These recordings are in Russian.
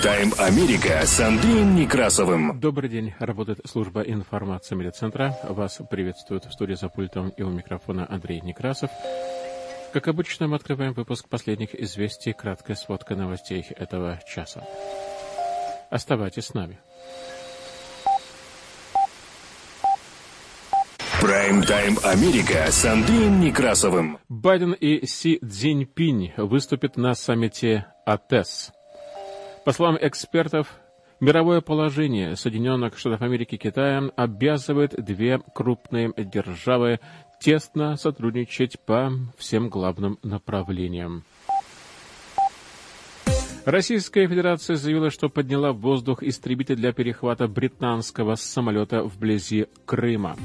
Прайм-тайм Америка с Андреем Некрасовым. Добрый день. Работает служба информации медиацентра. Вас приветствует в студии за пультом и у микрофона Андрей Некрасов. Как обычно, мы открываем выпуск последних известий, краткая сводка новостей этого часа. Оставайтесь с нами. Прайм-тайм Америка с Андреем Некрасовым. Байден и Си Цзиньпинь выступят на саммите АТЭС. По словам экспертов, мировое положение Соединенных Штатов Америки и Китая обязывает две крупные державы тесно сотрудничать по всем главным направлениям. Российская Федерация заявила, что подняла в воздух истребитель для перехвата британского самолета вблизи Крыма.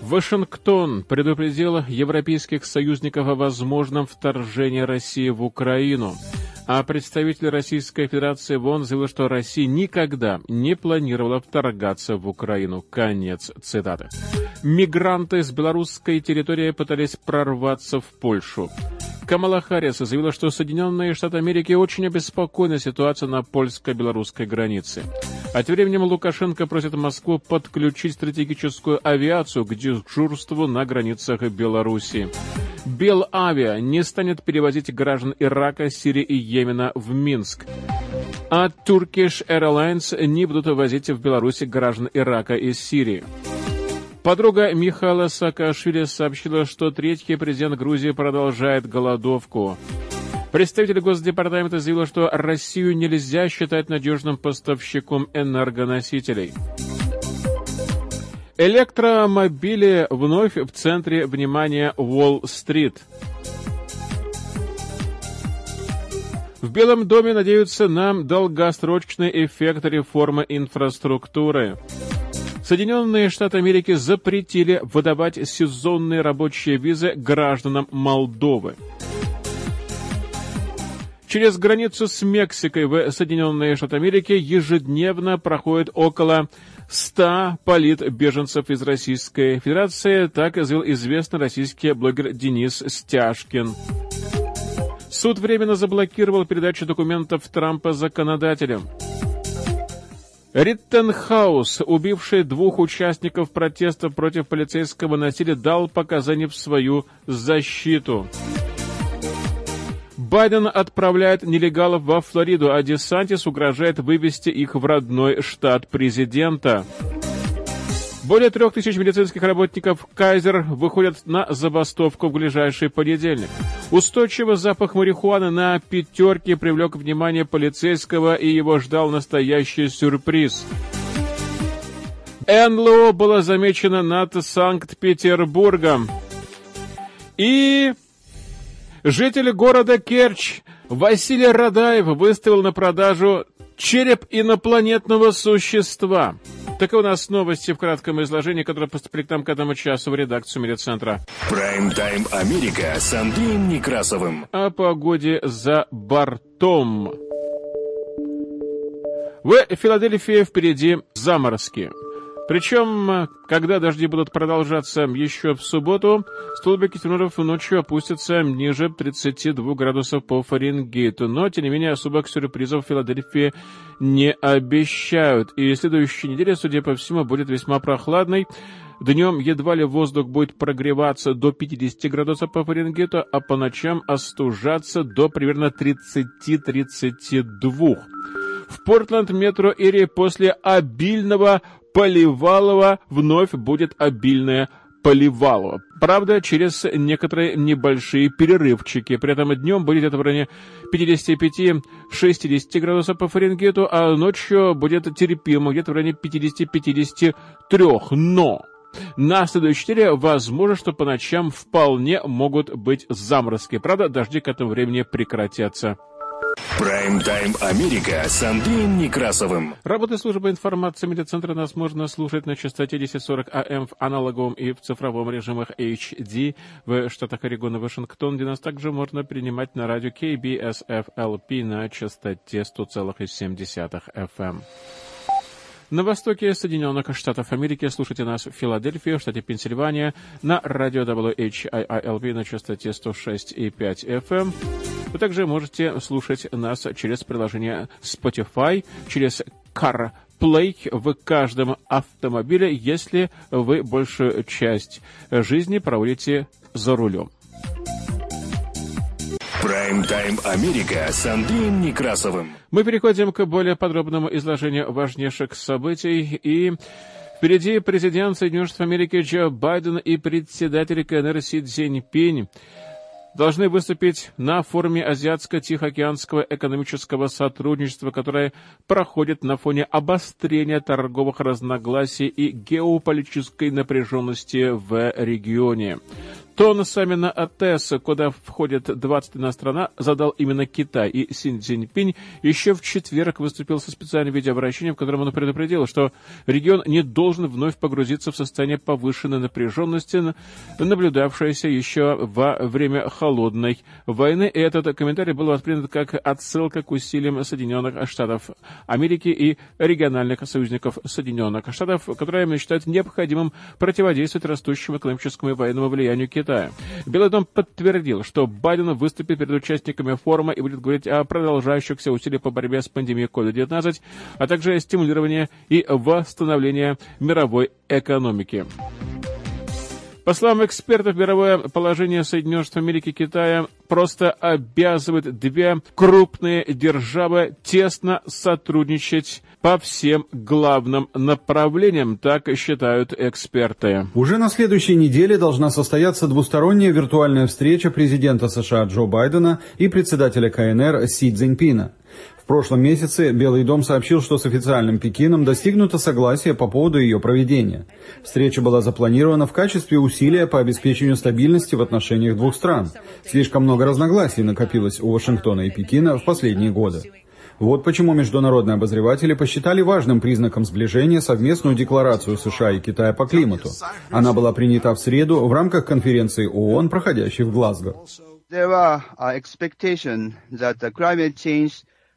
Вашингтон предупредил европейских союзников о возможном вторжении России в Украину – а представитель Российской Федерации ВОН заявил, что Россия никогда не планировала вторгаться в Украину. Конец цитаты. Мигранты с белорусской территории пытались прорваться в Польшу. Камала Харрис заявила, что Соединенные Штаты Америки очень обеспокоены ситуацией на польско-белорусской границе. А тем временем Лукашенко просит Москву подключить стратегическую авиацию к дежурству на границах Беларуси. Белавиа не станет перевозить граждан Ирака, Сирии и Йемена в Минск. А Turkish Airlines не будут возить в Беларуси граждан Ирака и Сирии. Подруга Михаила Саакашвили сообщила, что третий президент Грузии продолжает голодовку. Представитель Госдепартамента заявил, что Россию нельзя считать надежным поставщиком энергоносителей. Электромобили вновь в центре внимания Уолл-стрит. В Белом доме надеются на долгосрочный эффект реформы инфраструктуры. Соединенные Штаты Америки запретили выдавать сезонные рабочие визы гражданам Молдовы. Через границу с Мексикой в Соединенные Штаты Америки ежедневно проходит около 100 политбеженцев из Российской Федерации, так заявил известный российский блогер Денис Стяжкин. Суд временно заблокировал передачу документов Трампа законодателям. Риттенхаус, убивший двух участников протеста против полицейского насилия, дал показания в свою защиту. Байден отправляет нелегалов во Флориду, а Десантис угрожает вывести их в родной штат президента. Более трех тысяч медицинских работников Кайзер выходят на забастовку в ближайший понедельник. Устойчивый запах марихуаны на пятерке привлек внимание полицейского, и его ждал настоящий сюрприз. НЛО было замечено над Санкт-Петербургом. И Житель города Керчь Василий Радаев выставил на продажу череп инопланетного существа. Таковы у нас новости в кратком изложении, которые поступили к нам к этому часу в редакцию медиацентра. Прайм-тайм Америка с Андреем Некрасовым. О погоде за бортом. В Филадельфии впереди заморозки. Причем, когда дожди будут продолжаться еще в субботу, столбики термометров ночью опустятся ниже 32 градусов по Фаренгейту. Но, тем не менее, особых сюрпризов в Филадельфии не обещают. И следующая неделя, судя по всему, будет весьма прохладной. Днем едва ли воздух будет прогреваться до 50 градусов по Фаренгейту, а по ночам остужаться до примерно 30-32. В Портленд метро Эри после обильного Поливалова вновь будет обильное Поливалово. Правда, через некоторые небольшие перерывчики. При этом днем будет это в районе 55-60 градусов по Фаренгейту, а ночью будет терпимо, где-то в районе 50-53. Но на следующей неделе возможно, что по ночам вполне могут быть заморозки. Правда, дожди к этому времени прекратятся. Прайм-тайм Америка с Андреем Некрасовым. Работы службы информации медиацентра нас можно слушать на частоте 1040 АМ в аналоговом и в цифровом режимах HD в штатах Орегон и Вашингтон, где нас также можно принимать на радио KBSFLP на частоте 100,7 FM. На востоке Соединенных Штатов Америки слушайте нас в Филадельфии, в штате Пенсильвания, на радио WHIILP на частоте 106,5 FM. Вы также можете слушать нас через приложение Spotify, через CarPlay в каждом автомобиле, если вы большую часть жизни проводите за рулем. Прайм-тайм Америка с Андреем Некрасовым. Мы переходим к более подробному изложению важнейших событий и Впереди президент Соединенных Штатов Америки Джо Байден и председатель КНР Си Цзиньпинь должны выступить на форуме Азиатско-Тихоокеанского экономического сотрудничества, которое проходит на фоне обострения торговых разногласий и геополитической напряженности в регионе. Тон Самина АТЭС, куда входят 21 страна, задал именно Китай, и Син Цзиньпинь еще в четверг выступил со специальным видеообращением, в котором он предупредил, что регион не должен вновь погрузиться в состояние повышенной напряженности, наблюдавшееся еще во время холодной войны. И этот комментарий был воспринят как отсылка к усилиям Соединенных Штатов Америки и региональных союзников Соединенных Штатов, которые считают необходимым противодействовать растущему экономическому и военному влиянию Китая Китая. Белый дом подтвердил, что Байден выступит перед участниками форума и будет говорить о продолжающихся усилиях по борьбе с пандемией COVID-19, а также стимулировании и восстановлении мировой экономики. По словам экспертов, мировое положение Соединенных Штатов Америки и Китая просто обязывает две крупные державы тесно сотрудничать по всем главным направлениям, так считают эксперты. Уже на следующей неделе должна состояться двусторонняя виртуальная встреча президента США Джо Байдена и председателя КНР Си Цзиньпина. В прошлом месяце Белый дом сообщил, что с официальным Пекином достигнуто согласие по поводу ее проведения. Встреча была запланирована в качестве усилия по обеспечению стабильности в отношениях двух стран. Слишком много разногласий накопилось у Вашингтона и Пекина в последние годы. Вот почему международные обозреватели посчитали важным признаком сближения совместную декларацию США и Китая по климату. Она была принята в среду в рамках конференции ООН, проходящей в Глазго.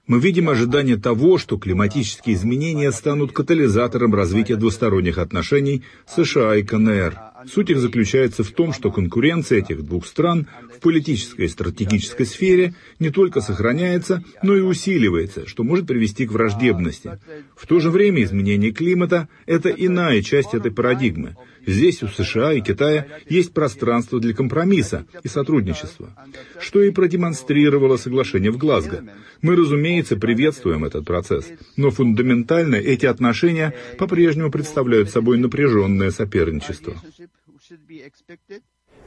Мы видим ожидание того, что климатические изменения станут катализатором развития двусторонних отношений США и КНР. Суть их заключается в том, что конкуренция этих двух стран политической и стратегической сфере не только сохраняется, но и усиливается, что может привести к враждебности. В то же время изменение климата – это иная часть этой парадигмы. Здесь у США и Китая есть пространство для компромисса и сотрудничества, что и продемонстрировало соглашение в Глазго. Мы, разумеется, приветствуем этот процесс, но фундаментально эти отношения по-прежнему представляют собой напряженное соперничество.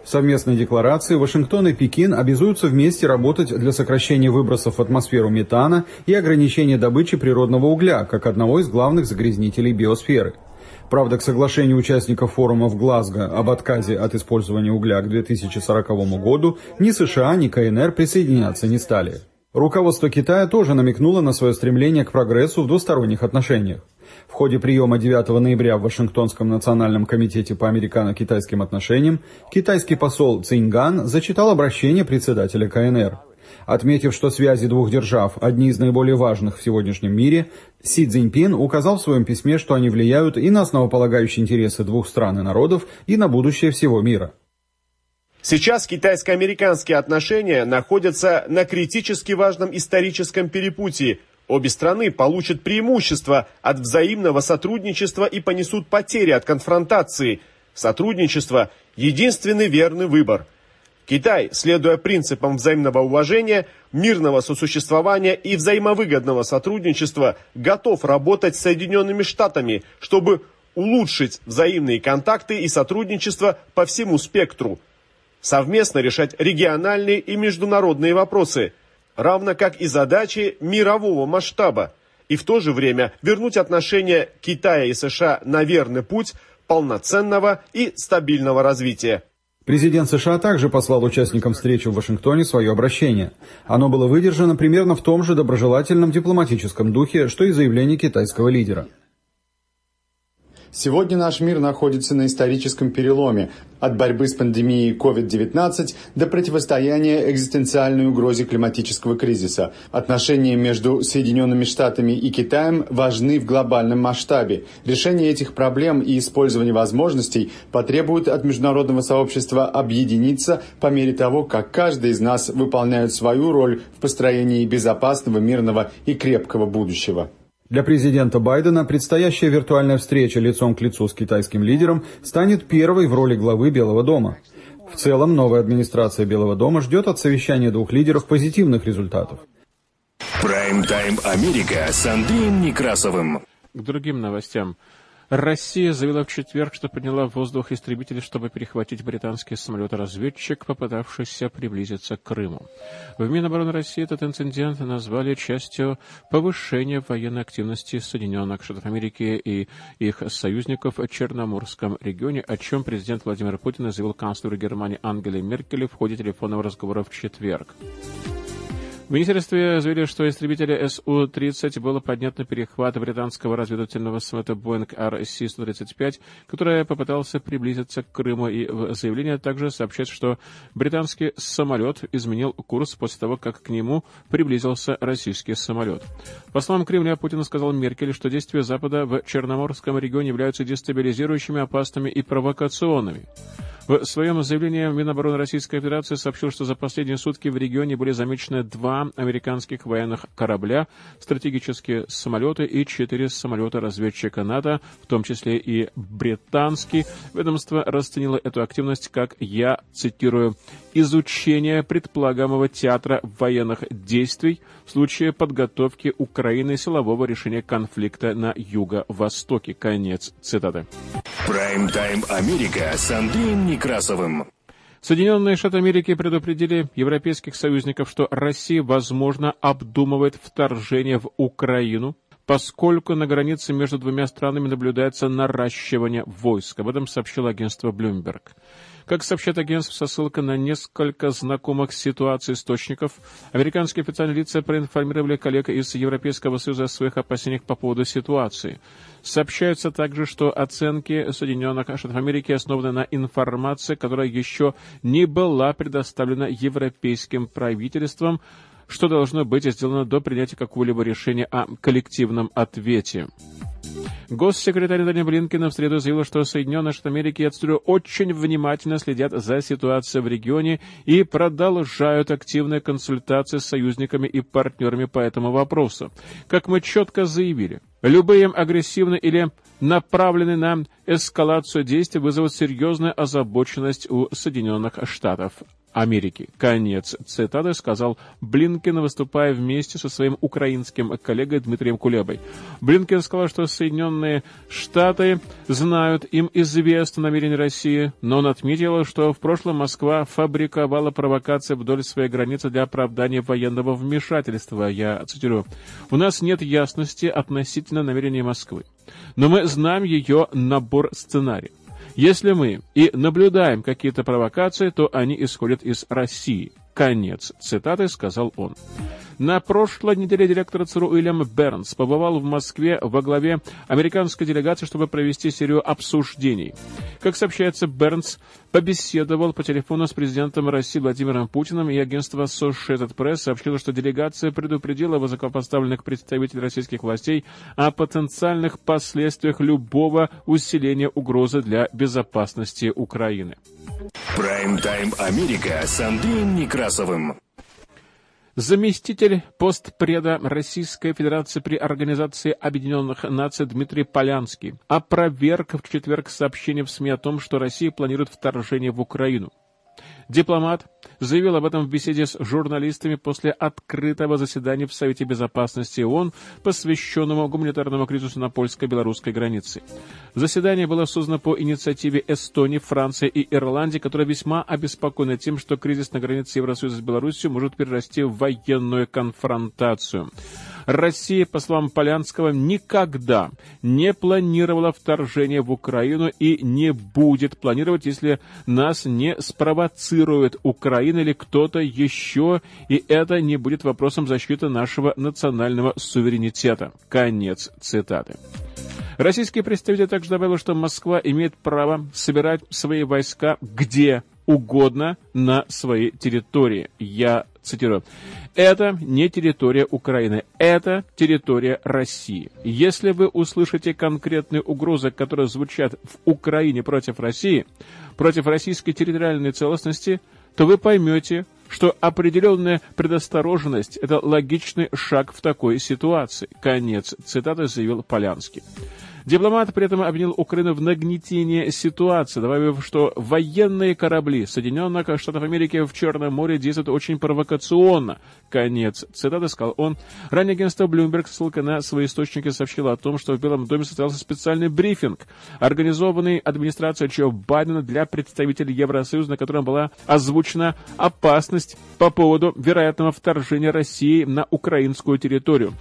В совместной декларации Вашингтон и Пекин обязуются вместе работать для сокращения выбросов в атмосферу метана и ограничения добычи природного угля, как одного из главных загрязнителей биосферы. Правда, к соглашению участников форума в Глазго об отказе от использования угля к 2040 году ни США, ни КНР присоединяться не стали. Руководство Китая тоже намекнуло на свое стремление к прогрессу в двусторонних отношениях. Ходе приема 9 ноября в Вашингтонском национальном комитете по американо-китайским отношениям китайский посол Цинган зачитал обращение председателя КНР. Отметив, что связи двух держав одни из наиболее важных в сегодняшнем мире, Си Цзиньпин указал в своем письме, что они влияют и на основополагающие интересы двух стран и народов, и на будущее всего мира. Сейчас китайско-американские отношения находятся на критически важном историческом перепутье, Обе страны получат преимущество от взаимного сотрудничества и понесут потери от конфронтации. Сотрудничество – единственный верный выбор. Китай, следуя принципам взаимного уважения, мирного сосуществования и взаимовыгодного сотрудничества, готов работать с Соединенными Штатами, чтобы улучшить взаимные контакты и сотрудничество по всему спектру, совместно решать региональные и международные вопросы – равно как и задачи мирового масштаба, и в то же время вернуть отношения Китая и США на верный путь полноценного и стабильного развития. Президент США также послал участникам встречи в Вашингтоне свое обращение. Оно было выдержано примерно в том же доброжелательном дипломатическом духе, что и заявление китайского лидера. Сегодня наш мир находится на историческом переломе. От борьбы с пандемией COVID-19 до противостояния экзистенциальной угрозе климатического кризиса. Отношения между Соединенными Штатами и Китаем важны в глобальном масштабе. Решение этих проблем и использование возможностей потребуют от международного сообщества объединиться по мере того, как каждый из нас выполняет свою роль в построении безопасного, мирного и крепкого будущего. Для президента Байдена предстоящая виртуальная встреча лицом к лицу с китайским лидером станет первой в роли главы Белого дома. В целом, новая администрация Белого дома ждет от совещания двух лидеров позитивных результатов. Прайм-тайм Америка с Андреем Некрасовым. К другим новостям. Россия заявила в четверг, что подняла в воздух истребители, чтобы перехватить британский самолет-разведчик, попытавшийся приблизиться к Крыму. В Минобороны России этот инцидент назвали частью повышения военной активности Соединенных Штатов Америки и их союзников в Черноморском регионе, о чем президент Владимир Путин заявил канцлеру Германии Ангеле Меркель в ходе телефонного разговора в четверг. В министерстве заявили, что истребители Су-30 было поднят на перехват британского разведывательного самолета Boeing RC-135, который попытался приблизиться к Крыму, и в заявлении также сообщается, что британский самолет изменил курс после того, как к нему приблизился российский самолет. По словам Кремля, Путин сказал Меркель, что действия Запада в Черноморском регионе являются дестабилизирующими, опасными и провокационными. В своем заявлении Минобороны Российской Федерации сообщил, что за последние сутки в регионе были замечены два американских военных корабля, стратегические самолеты и четыре самолета разведчика НАТО, в том числе и британский. Ведомство расценило эту активность как, я цитирую, изучение предполагаемого театра военных действий в случае подготовки Украины силового решения конфликта на Юго-Востоке. Конец цитаты. Прайм-тайм Америка с Андреем Некрасовым. Соединенные Штаты Америки предупредили европейских союзников, что Россия, возможно, обдумывает вторжение в Украину, поскольку на границе между двумя странами наблюдается наращивание войск. Об этом сообщило агентство Bloomberg. Как сообщает агентство со ссылкой на несколько знакомых ситуаций источников, американские официальные лица проинформировали коллег из Европейского Союза о своих опасениях по поводу ситуации. Сообщается также, что оценки Соединенных Штатов Америки основаны на информации, которая еще не была предоставлена европейским правительством, что должно быть сделано до принятия какого-либо решения о коллективном ответе. Госсекретарь Дани Блинкина в среду заявил, что Соединенные Штаты Америки и отсюда очень внимательно следят за ситуацией в регионе и продолжают активные консультации с союзниками и партнерами по этому вопросу. Как мы четко заявили, любые агрессивные или направленные на эскалацию действий вызовут серьезную озабоченность у Соединенных Штатов Америки. Конец цитаты сказал Блинкен, выступая вместе со своим украинским коллегой Дмитрием Кулебой. Блинкен сказал, что Соединенные Штаты знают, им известно намерение России, но он отметил, что в прошлом Москва фабриковала провокации вдоль своей границы для оправдания военного вмешательства. Я цитирую. «У нас нет ясности относительно намерений Москвы, но мы знаем ее набор сценариев. Если мы и наблюдаем какие-то провокации, то они исходят из России. Конец цитаты, сказал он. На прошлой неделе директор ЦРУ Уильям Бернс побывал в Москве во главе американской делегации, чтобы провести серию обсуждений. Как сообщается, Бернс побеседовал по телефону с президентом России Владимиром Путиным, и агентство Associated Press сообщило, что делегация предупредила высокопоставленных представителей российских властей о потенциальных последствиях любого усиления угрозы для безопасности Украины. Прайм-тайм Америка с Андреем Некрасовым. Заместитель постпреда Российской Федерации при Организации Объединенных Наций Дмитрий Полянский опроверг в четверг сообщение в СМИ о том, что Россия планирует вторжение в Украину. Дипломат заявил об этом в беседе с журналистами после открытого заседания в Совете Безопасности ООН, посвященному гуманитарному кризису на польско-белорусской границе. Заседание было создано по инициативе Эстонии, Франции и Ирландии, которые весьма обеспокоены тем, что кризис на границе Евросоюза с Беларусью может перерасти в военную конфронтацию. Россия, по словам Полянского, никогда не планировала вторжение в Украину и не будет планировать, если нас не спровоцирует Украина или кто-то еще, и это не будет вопросом защиты нашего национального суверенитета. Конец цитаты. Российский представитель также добавил, что Москва имеет право собирать свои войска где угодно на своей территории. Я цитирую. Это не территория Украины, это территория России. Если вы услышите конкретные угрозы, которые звучат в Украине против России, против российской территориальной целостности, то вы поймете, что определенная предосторожность – это логичный шаг в такой ситуации. Конец цитаты заявил Полянский. Дипломат при этом обвинил Украину в нагнетении ситуации, добавив, что военные корабли Соединенных Штатов Америки в Черном море действуют очень провокационно. Конец цитаты сказал он. Ранее агентство Bloomberg, ссылка на свои источники, сообщило о том, что в Белом доме состоялся специальный брифинг, организованный администрацией Джо Байдена для представителей Евросоюза, на котором была озвучена опасность по поводу вероятного вторжения России на украинскую территорию.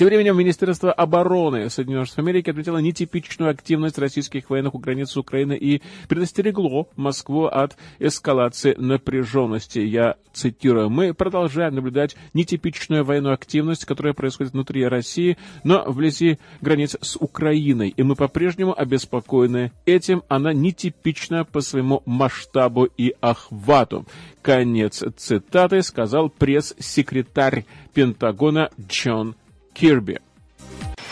Тем временем Министерство обороны Соединенных Штатов Америки отметило нетипичную активность российских военных у границ Украины и предостерегло Москву от эскалации напряженности. Я цитирую. «Мы продолжаем наблюдать нетипичную военную активность, которая происходит внутри России, но вблизи границ с Украиной, и мы по-прежнему обеспокоены этим. Она нетипична по своему масштабу и охвату». Конец цитаты сказал пресс-секретарь Пентагона Джон Кирби.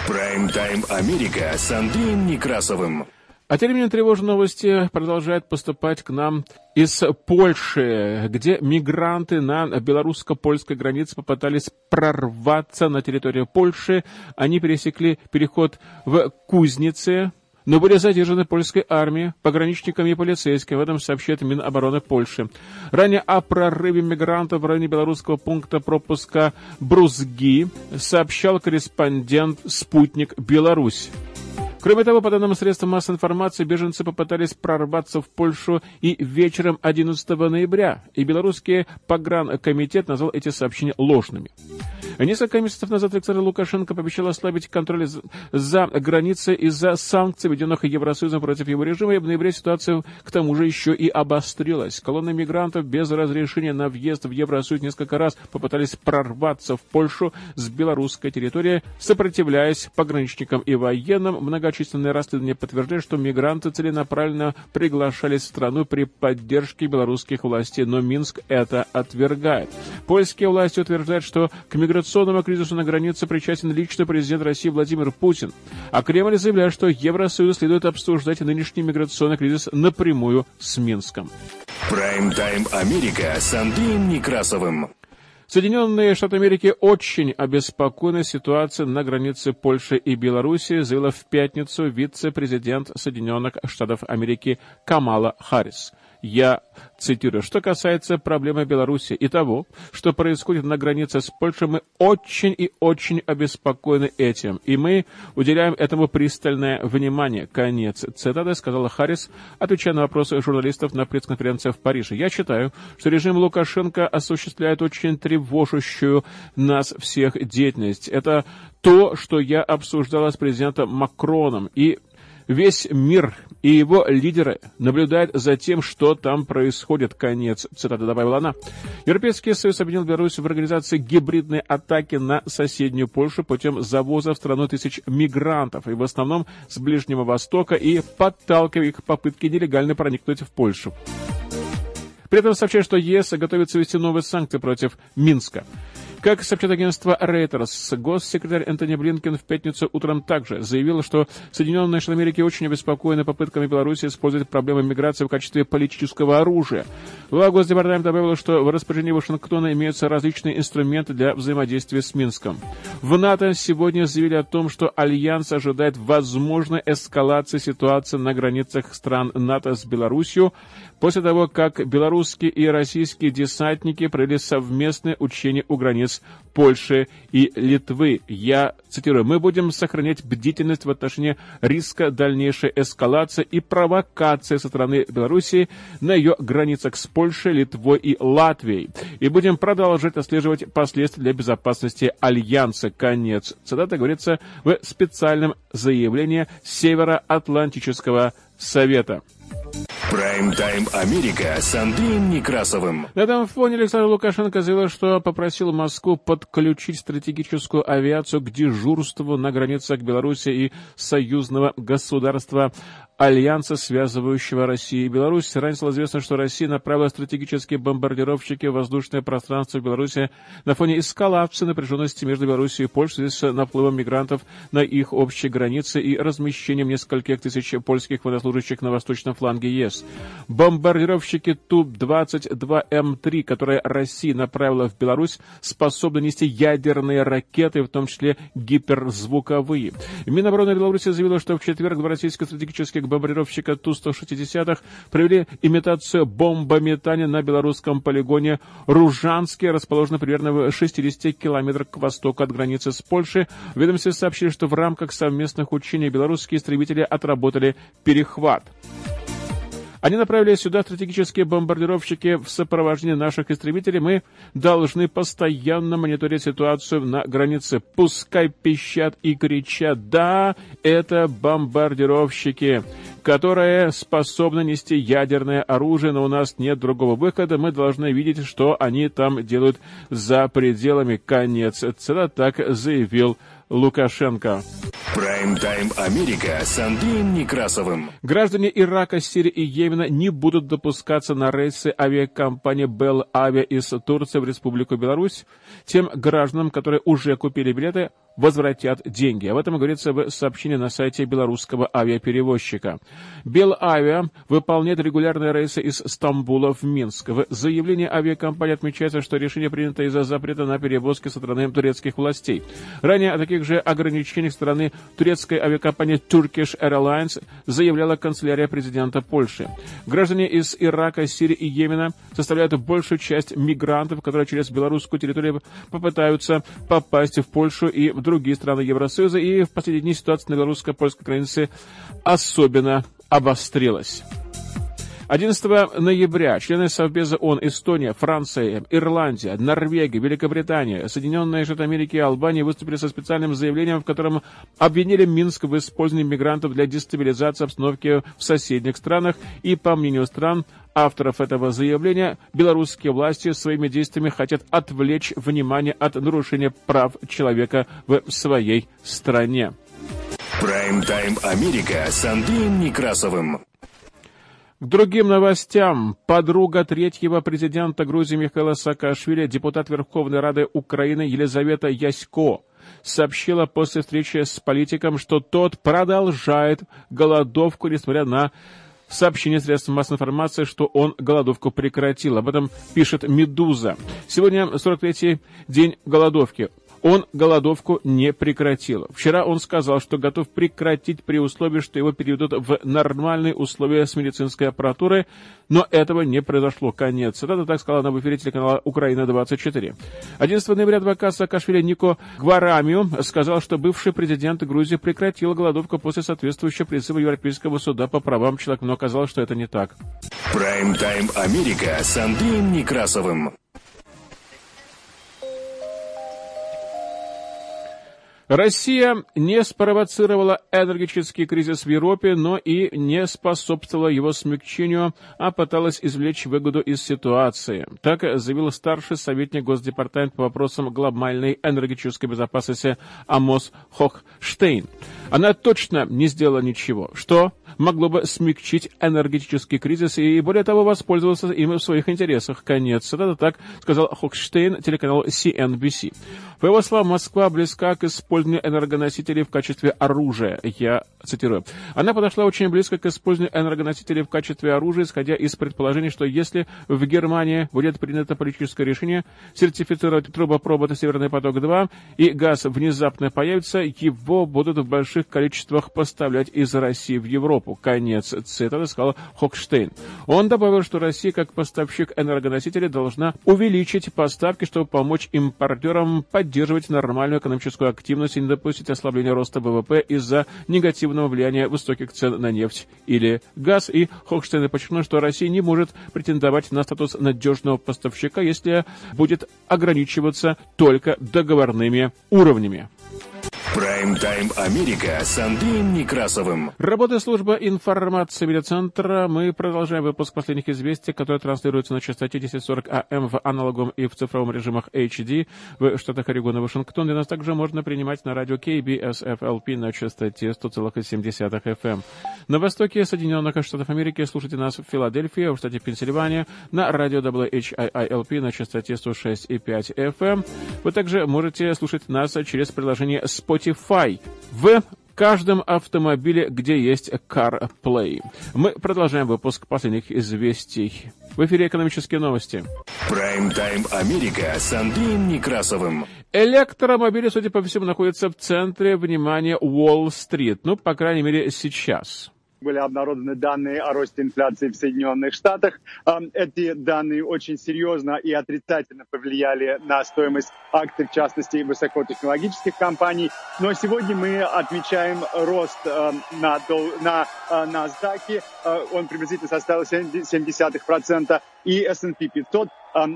Прайм-тайм Америка с Андреем Некрасовым. А тем не менее тревожные новости продолжают поступать к нам из Польши, где мигранты на белорусско-польской границе попытались прорваться на территорию Польши. Они пересекли переход в Кузнице, но были задержаны польской армией, пограничниками и полицейскими, в этом сообщает Минобороны Польши. Ранее о прорыве мигрантов в районе белорусского пункта пропуска Брузги сообщал корреспондент «Спутник Беларусь». Кроме того, по данным средств массовой информации, беженцы попытались прорваться в Польшу и вечером 11 ноября, и белорусский погранкомитет назвал эти сообщения ложными. Несколько месяцев назад Александр Лукашенко пообещал ослабить контроль за границей из-за санкций, введенных Евросоюзом против его режима, и в ноябре ситуация к тому же еще и обострилась. Колонны мигрантов без разрешения на въезд в Евросоюз несколько раз попытались прорваться в Польшу с белорусской территории, сопротивляясь пограничникам и военным. Многочисленные расследования подтверждают, что мигранты целенаправленно приглашались в страну при поддержке белорусских властей, но Минск это отвергает. Польские власти утверждают, что к миграционным миграционному кризису на границе причастен лично президент России Владимир Путин. А Кремль заявляет, что Евросоюз следует обсуждать нынешний миграционный кризис напрямую с Минском. Прайм-тайм Америка с Андреем Некрасовым. Соединенные Штаты Америки очень обеспокоены ситуацией на границе Польши и Белоруссии, заявила в пятницу вице-президент Соединенных Штатов Америки Камала Харрис. Я цитирую, что касается проблемы Беларуси и того, что происходит на границе с Польшей, мы очень и очень обеспокоены этим, и мы уделяем этому пристальное внимание. Конец цитаты, сказала Харрис, отвечая на вопросы журналистов на пресс-конференции в Париже. Я считаю, что режим Лукашенко осуществляет очень тревожащую нас всех деятельность. Это то, что я обсуждала с президентом Макроном, и Весь мир и его лидеры наблюдают за тем, что там происходит. Конец цитаты добавила она. Европейский Союз объединил Беларусь в организации гибридной атаки на соседнюю Польшу путем завоза в страну тысяч мигрантов, и в основном с Ближнего Востока, и подталкивая их к попытке нелегально проникнуть в Польшу. При этом сообщает, что ЕС готовится ввести новые санкции против Минска. Как сообщает агентство Reuters, госсекретарь Энтони Блинкен в пятницу утром также заявил, что Соединенные Штаты Америки очень обеспокоены попытками Беларуси использовать проблемы миграции в качестве политического оружия. Глава Госдепартамента добавила, что в распоряжении Вашингтона имеются различные инструменты для взаимодействия с Минском. В НАТО сегодня заявили о том, что Альянс ожидает возможной эскалации ситуации на границах стран НАТО с Беларусью после того, как белорусские и российские десантники провели совместное учение у границ Польши и Литвы. Я цитирую, мы будем сохранять бдительность в отношении риска дальнейшей эскалации и провокации со стороны Белоруссии на ее границах с Польшей, Литвой и Латвией. И будем продолжать отслеживать последствия для безопасности Альянса. Конец. Цитата говорится в специальном заявлении Североатлантического Совета. Прайм-тайм Америка с Андреем Некрасовым. На этом фоне Александр Лукашенко заявил, что попросил Москву подключить стратегическую авиацию к дежурству на границах Беларуси и союзного государства альянса, связывающего Россию и Беларусь. Ранее стало известно, что Россия направила стратегические бомбардировщики в воздушное пространство Беларуси на фоне эскалации напряженности между Беларусью и Польшей с наплывом мигрантов на их общей границе и размещением нескольких тысяч польских военнослужащих на восточном фланге ЕС. Бомбардировщики Ту-22М3, которые Россия направила в Беларусь, способны нести ядерные ракеты, в том числе гиперзвуковые. Минобороны Беларуси заявила, что в четверг два российских стратегических бомбардировщика Ту-160 провели имитацию бомбометания на белорусском полигоне Ружанский, расположенный примерно в 60 километрах к востоку от границы с Польшей. Ведомстве сообщили, что в рамках совместных учений белорусские истребители отработали перехват. Они направили сюда стратегические бомбардировщики в сопровождении наших истребителей. Мы должны постоянно мониторить ситуацию на границе. Пускай пищат и кричат. Да, это бомбардировщики, которые способны нести ядерное оружие, но у нас нет другого выхода. Мы должны видеть, что они там делают за пределами. Конец. Это так заявил Лукашенко. Прайм-тайм Америка с Андреем Некрасовым. Граждане Ирака, Сирии и Йемена не будут допускаться на рейсы авиакомпании Bell Avia из Турции в Республику Беларусь. Тем гражданам, которые уже купили билеты, возвратят деньги. Об этом говорится в сообщении на сайте белорусского авиаперевозчика. Белавиа выполняет регулярные рейсы из Стамбула в Минск. В заявлении авиакомпании отмечается, что решение принято из-за запрета на перевозки со стороны турецких властей. Ранее о таких же ограничениях стороны турецкой авиакомпании Turkish Airlines заявляла канцелярия президента Польши. Граждане из Ирака, Сирии и Йемена составляют большую часть мигрантов, которые через белорусскую территорию попытаются попасть в Польшу и в другие страны Евросоюза, и в последние дни ситуация на белорусско-польской границе особенно обострилась. 11 ноября члены Совбеза ООН Эстония, Франция, Ирландия, Норвегия, Великобритания, Соединенные Штаты Америки и Албания выступили со специальным заявлением, в котором обвинили Минск в использовании мигрантов для дестабилизации обстановки в соседних странах и, по мнению стран, авторов этого заявления, белорусские власти своими действиями хотят отвлечь внимание от нарушения прав человека в своей стране. Прайм-тайм Америка с Андреем Некрасовым. К другим новостям. Подруга третьего президента Грузии Михаила Саакашвили, депутат Верховной Рады Украины Елизавета Ясько, сообщила после встречи с политиком, что тот продолжает голодовку, несмотря на сообщение средств массовой информации, что он голодовку прекратил. Об этом пишет «Медуза». Сегодня 43-й день голодовки. Он голодовку не прекратил. Вчера он сказал, что готов прекратить при условии, что его переведут в нормальные условия с медицинской аппаратурой, но этого не произошло. Конец. Это так сказала на в эфире телеканала «Украина-24». 11 ноября адвокат Саакашвили Нико Гварамио сказал, что бывший президент Грузии прекратил голодовку после соответствующего призыва Европейского суда по правам человека, но оказалось, что это не так. Прайм-тайм Америка с Андреем Некрасовым. Россия не спровоцировала энергетический кризис в Европе, но и не способствовала его смягчению, а пыталась извлечь выгоду из ситуации. Так заявил старший советник Госдепартамента по вопросам глобальной энергетической безопасности Амос Хохштейн. Она точно не сделала ничего, что могло бы смягчить энергетический кризис и, более того, воспользоваться им в своих интересах. Конец. Это так сказал Хокштейн телеканалу CNBC. По его словам, Москва близка к использованию энергоносителей в качестве оружия. Я цитирую. Она подошла очень близко к использованию энергоносителей в качестве оружия, исходя из предположений, что если в Германии будет принято политическое решение сертифицировать трубопровод «Северный поток-2» и газ внезапно появится, его будут в больших количествах поставлять из России в Европу. Конец цитаты сказал Хокштейн. Он добавил, что Россия как поставщик энергоносителей должна увеличить поставки, чтобы помочь импортерам поддерживать нормальную экономическую активность и не допустить ослабления роста ВВП из-за негативного влияния высоких цен на нефть или газ. И Хокштейн подчеркнул, что Россия не может претендовать на статус надежного поставщика, если будет ограничиваться только договорными уровнями. Прайм-тайм Америка с Андреем Некрасовым. Работает служба информации медиацентра. Мы продолжаем выпуск последних известий, которые транслируются на частоте 1040 АМ в аналоговом и в цифровом режимах HD в штатах Орегон и Вашингтон. И нас также можно принимать на радио KBSFLP на частоте 100,7 FM. На востоке Соединенных Штатов Америки слушайте нас в Филадельфии, в штате Пенсильвания, на радио WHIILP на частоте 106,5 FM. Вы также можете слушать нас через приложение Spotify в каждом автомобиле, где есть CarPlay. Мы продолжаем выпуск последних известий. В эфире «Экономические новости». Прайм-тайм Америка с Андреем Некрасовым. Электромобили, судя по всему, находятся в центре внимания Уолл-стрит. Ну, по крайней мере, сейчас были обнародованы данные о росте инфляции в Соединенных Штатах. Эти данные очень серьезно и отрицательно повлияли на стоимость акций, в частности, высокотехнологических компаний. Но сегодня мы отмечаем рост на, на NASDAQ. Он приблизительно составил 0,7%. И S&P 500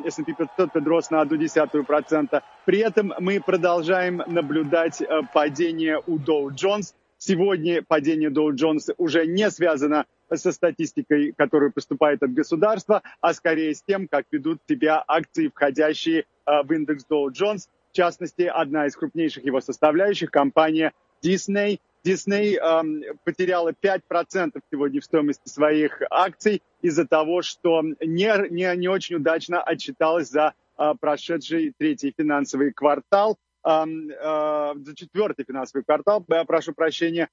S&P 500 подрос на 0,1%. При этом мы продолжаем наблюдать падение у Dow Jones – Сегодня падение Dow Jones уже не связано со статистикой, которая поступает от государства, а скорее с тем, как ведут себя акции, входящие э, в индекс Dow Jones. В частности, одна из крупнейших его составляющих, компания Disney. Disney эм, потеряла 5% сегодня в стоимости своих акций из-за того, что не, не, не очень удачно отчиталась за э, прошедший третий финансовый квартал. Э, за четвертый финансовый квартал, прошу прощения,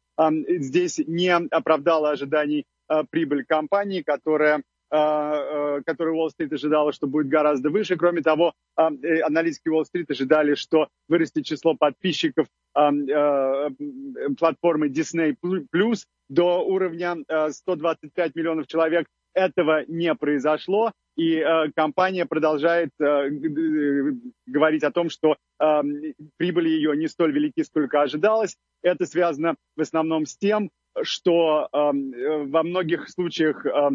здесь не оправдала ожиданий э, прибыль компании, которая э, которую Уолл-стрит ожидала, что будет гораздо выше. Кроме того, аналитики Уолл-стрит ожидали, что вырастет число подписчиков платформы Disney Plus до уровня 125 миллионов человек. Этого не произошло и э, компания продолжает э, говорить о том, что э, прибыли ее не столь велики, сколько ожидалось. Это связано в основном с тем, что э, во многих случаях э,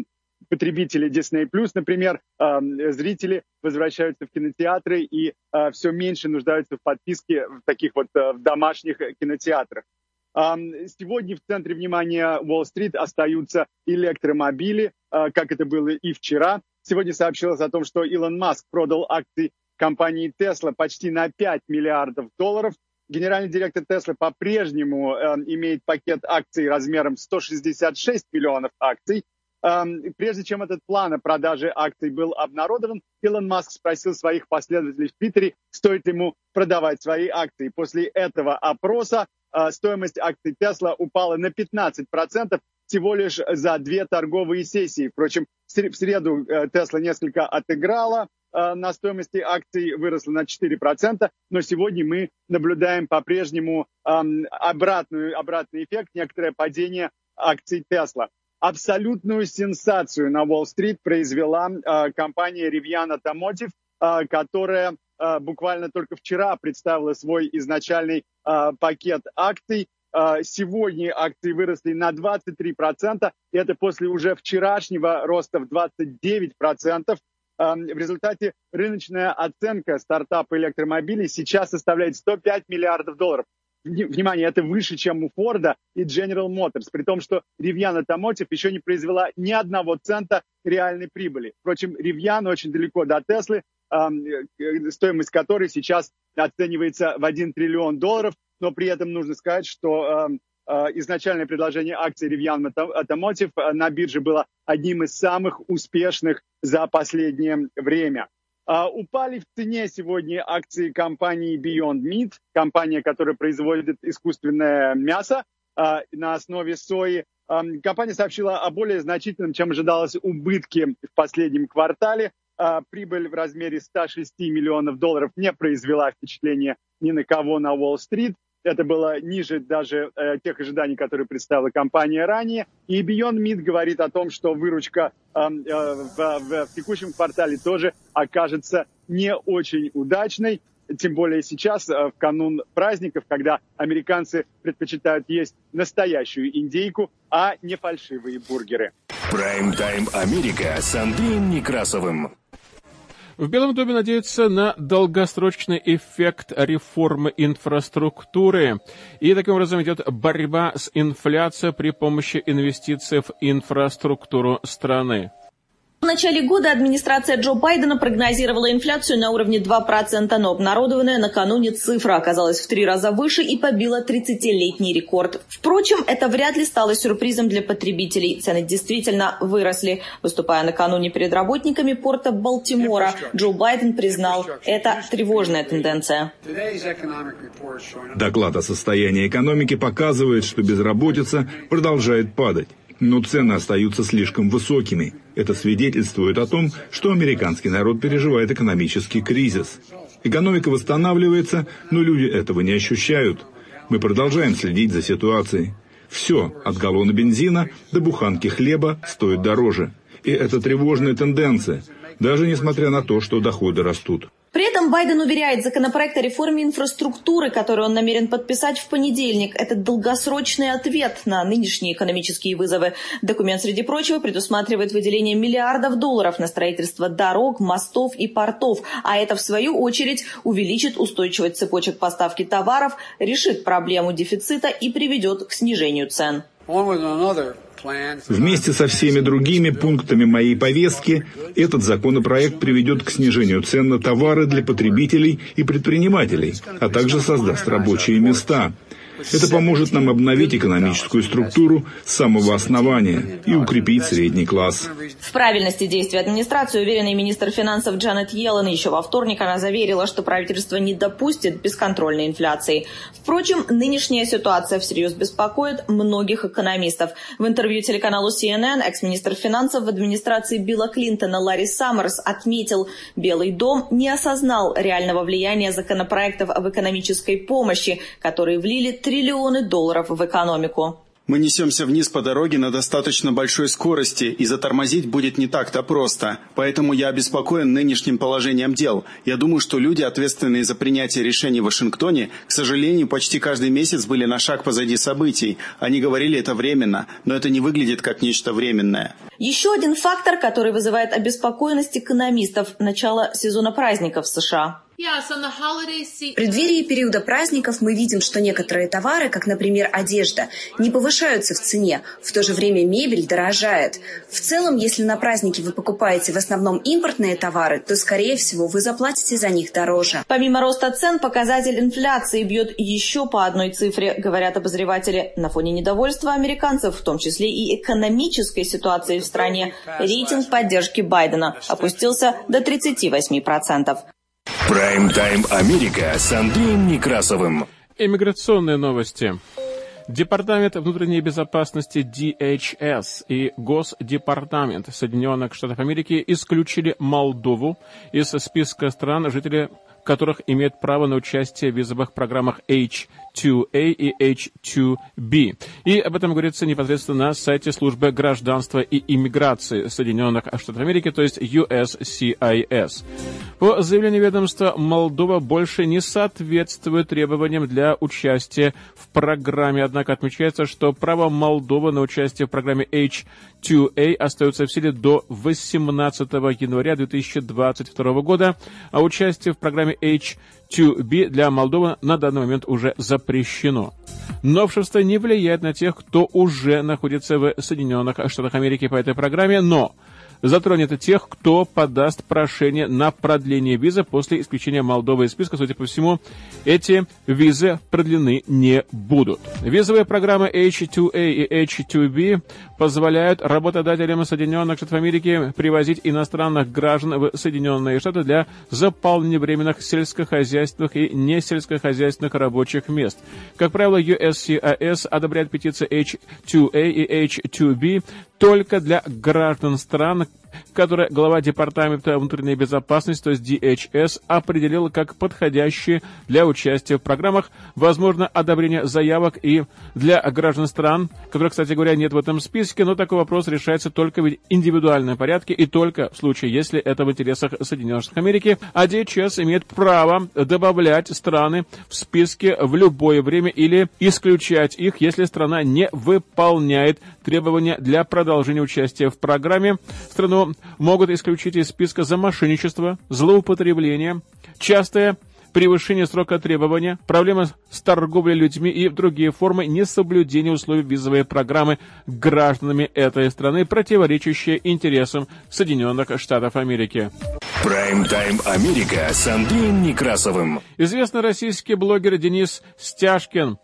потребители Disney+, например, э, зрители возвращаются в кинотеатры и э, все меньше нуждаются в подписке в таких вот э, в домашних кинотеатрах. Сегодня в центре внимания Уолл-стрит остаются электромобили, э, как это было и вчера. Сегодня сообщилось о том, что Илон Маск продал акции компании Tesla почти на 5 миллиардов долларов. Генеральный директор Tesla по-прежнему э, имеет пакет акций размером 166 миллионов акций. Э, прежде чем этот план о продаже акций был обнародован, Илон Маск спросил своих последователей в Твиттере, стоит ему продавать свои акции. После этого опроса э, стоимость акций Tesla упала на 15%, всего лишь за две торговые сессии. Впрочем, в среду Тесла несколько отыграла э, на стоимости акций, выросла на 4%, но сегодня мы наблюдаем по-прежнему обратный, обратный эффект, некоторое падение акций Тесла. Абсолютную сенсацию на Уолл-стрит произвела э, компания Rivian Automotive, э, которая буквально только вчера представила свой изначальный пакет акций сегодня акции выросли на 23%. Это после уже вчерашнего роста в 29%. А, в результате рыночная оценка стартапа электромобилей сейчас составляет 105 миллиардов долларов. Внимание, это выше, чем у Форда и General Motors, при том, что Rivian Automotive еще не произвела ни одного цента реальной прибыли. Впрочем, Rivian очень далеко до Теслы, э, стоимость которой сейчас оценивается в 1 триллион долларов но при этом нужно сказать, что эм, э, изначальное предложение акций Rivian Automotive э, на бирже было одним из самых успешных за последнее время. А, упали в цене сегодня акции компании Beyond Meat, компания, которая производит искусственное мясо а, на основе сои. А, компания сообщила о более значительном, чем ожидалось, убытке в последнем квартале. Прибыль в размере 106 миллионов долларов не произвела впечатления ни на кого на Уолл-стрит. Это было ниже даже э, тех ожиданий, которые представила компания ранее. И Beyond Meat говорит о том, что выручка э, э, в, в, в текущем квартале тоже окажется не очень удачной. Тем более сейчас, э, в канун праздников, когда американцы предпочитают есть настоящую индейку, а не фальшивые бургеры. Прайм-тайм Америка с Андреем Некрасовым. В Белом доме надеются на долгосрочный эффект реформы инфраструктуры. И таким образом идет борьба с инфляцией при помощи инвестиций в инфраструктуру страны. В начале года администрация Джо Байдена прогнозировала инфляцию на уровне 2%, но обнародованная накануне цифра оказалась в три раза выше и побила 30-летний рекорд. Впрочем, это вряд ли стало сюрпризом для потребителей. Цены действительно выросли. Выступая накануне перед работниками порта Балтимора, Джо Байден признал, это тревожная тенденция. Доклад о состоянии экономики показывает, что безработица продолжает падать но цены остаются слишком высокими. Это свидетельствует о том, что американский народ переживает экономический кризис. Экономика восстанавливается, но люди этого не ощущают. Мы продолжаем следить за ситуацией. Все, от галлона бензина до буханки хлеба, стоит дороже. И это тревожная тенденция, даже несмотря на то, что доходы растут. При этом Байден уверяет, законопроект о реформе инфраструктуры, который он намерен подписать в понедельник, это долгосрочный ответ на нынешние экономические вызовы. Документ, среди прочего, предусматривает выделение миллиардов долларов на строительство дорог, мостов и портов, а это, в свою очередь, увеличит устойчивость цепочек поставки товаров, решит проблему дефицита и приведет к снижению цен. Вместе со всеми другими пунктами моей повестки этот законопроект приведет к снижению цен на товары для потребителей и предпринимателей, а также создаст рабочие места. Это поможет нам обновить экономическую структуру с самого основания и укрепить средний класс. В правильности действий администрации уверенный министр финансов Джанет Йеллен еще во вторник она заверила, что правительство не допустит бесконтрольной инфляции. Впрочем, нынешняя ситуация всерьез беспокоит многих экономистов. В интервью телеканалу CNN экс-министр финансов в администрации Билла Клинтона Ларри Саммерс отметил, Белый дом не осознал реального влияния законопроектов об экономической помощи, которые влили триллионы долларов в экономику. Мы несемся вниз по дороге на достаточно большой скорости, и затормозить будет не так-то просто. Поэтому я обеспокоен нынешним положением дел. Я думаю, что люди, ответственные за принятие решений в Вашингтоне, к сожалению, почти каждый месяц были на шаг позади событий. Они говорили это временно, но это не выглядит как нечто временное. Еще один фактор, который вызывает обеспокоенность экономистов – начало сезона праздников в США. В преддверии периода праздников мы видим, что некоторые товары, как, например, одежда, не повышаются в цене, в то же время мебель дорожает. В целом, если на праздники вы покупаете в основном импортные товары, то, скорее всего, вы заплатите за них дороже. Помимо роста цен, показатель инфляции бьет еще по одной цифре, говорят обозреватели. На фоне недовольства американцев, в том числе и экономической ситуации в стране, рейтинг поддержки Байдена опустился до 38%. Прайм-тайм Америка с Андреем Некрасовым. Иммиграционные новости. Департамент внутренней безопасности DHS и Госдепартамент Соединенных Штатов Америки исключили Молдову из списка стран, жители которых имеют право на участие в визовых программах H 2A и H2B. И об этом говорится непосредственно на сайте службы гражданства и иммиграции Соединенных Штатов Америки, то есть USCIS. По заявлению ведомства, Молдова больше не соответствует требованиям для участия в программе, однако отмечается, что право Молдовы на участие в программе H2A остается в силе до 18 января 2022 года, а участие в программе H2B для Молдовы на данный момент уже запрещено. Новшество не влияет на тех, кто уже находится в Соединенных Штатах Америки по этой программе, но затронет тех, кто подаст прошение на продление визы после исключения Молдовы из списка. Судя по всему, эти визы продлены не будут. Визовые программы H2A и H2B позволяют работодателям Соединенных Штатов Америки привозить иностранных граждан в Соединенные Штаты для заполнения временных сельскохозяйственных и несельскохозяйственных рабочих мест. Как правило, USCIS одобряет петиции H2A и H2B только для граждан стран, которые глава Департамента внутренней безопасности, то есть DHS, определил как подходящие для участия в программах, возможно, одобрение заявок и для граждан стран, которых, кстати говоря, нет в этом списке, но такой вопрос решается только в индивидуальном порядке и только в случае, если это в интересах Соединенных Штатов Америки, а DHS имеет право добавлять страны в списке в любое время или исключать их, если страна не выполняет требования для продолжения участия в программе. Страну могут исключить из списка за мошенничество, злоупотребление, частое превышение срока требования, проблемы с торговлей людьми и другие формы несоблюдения условий визовой программы гражданами этой страны, противоречащие интересам Соединенных Штатов Америки. Прайм-тайм Америка с Андреем Некрасовым. Известный российский блогер Денис Стяжкин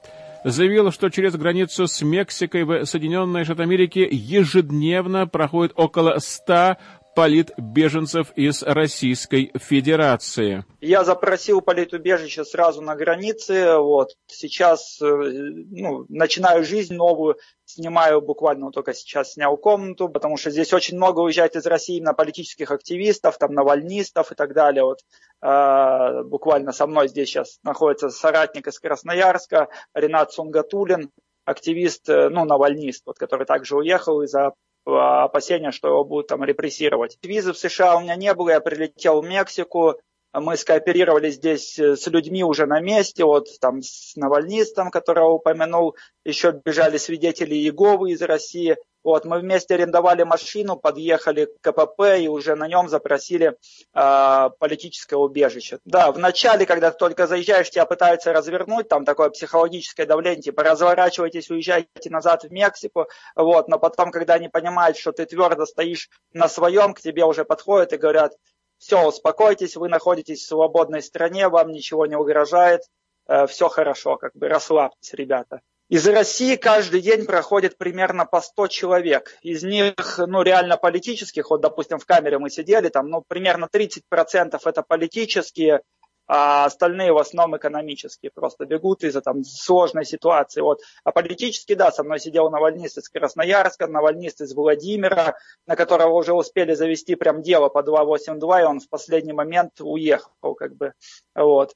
заявил, что через границу с Мексикой в Соединенные Штаты Америки ежедневно проходит около 100 политбеженцев из Российской Федерации. Я запросил политубежище сразу на границе. Вот. Сейчас э, ну, начинаю жизнь новую, снимаю буквально вот только сейчас снял комнату, потому что здесь очень много уезжает из России на политических активистов, там навальнистов и так далее. Вот э, буквально со мной здесь сейчас находится соратник из Красноярска Ренат Сунгатулин, активист, э, ну, навальнист, вот, который также уехал из-за опасения, что его будут там репрессировать. Визы в США у меня не было, я прилетел в Мексику, мы скооперировали здесь э, с людьми уже на месте, вот там с навальнистом, которого упомянул, еще бежали свидетели Иеговы из России. Вот, мы вместе арендовали машину, подъехали к КПП и уже на нем запросили э, политическое убежище. Да, вначале, когда ты только заезжаешь, тебя пытаются развернуть, там такое психологическое давление, типа разворачивайтесь, уезжайте назад в Мексику, вот, но потом, когда они понимают, что ты твердо стоишь на своем, к тебе уже подходят и говорят, все, успокойтесь, вы находитесь в свободной стране, вам ничего не угрожает, э, все хорошо, как бы расслабьтесь, ребята. Из России каждый день проходит примерно по 100 человек. Из них, ну, реально политических, вот, допустим, в камере мы сидели, там, ну, примерно 30% это политические, а остальные в основном экономические, просто бегут из-за там сложной ситуации. Вот. А политически, да, со мной сидел навальнист из Красноярска, навальнист из Владимира, на которого уже успели завести прям дело по 282, и он в последний момент уехал, как бы, вот.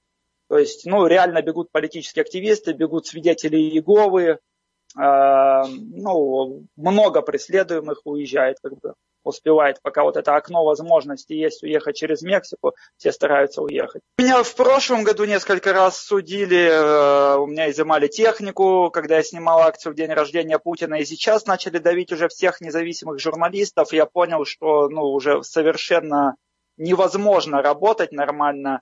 То есть, ну, реально бегут политические активисты, бегут свидетели Иеговы, э, ну, много преследуемых уезжает, как бы успевает, пока вот это окно возможности есть уехать через Мексику, все стараются уехать. Меня в прошлом году несколько раз судили, э, у меня изымали технику, когда я снимал акцию в день рождения Путина, и сейчас начали давить уже всех независимых журналистов, я понял, что, ну, уже совершенно невозможно работать нормально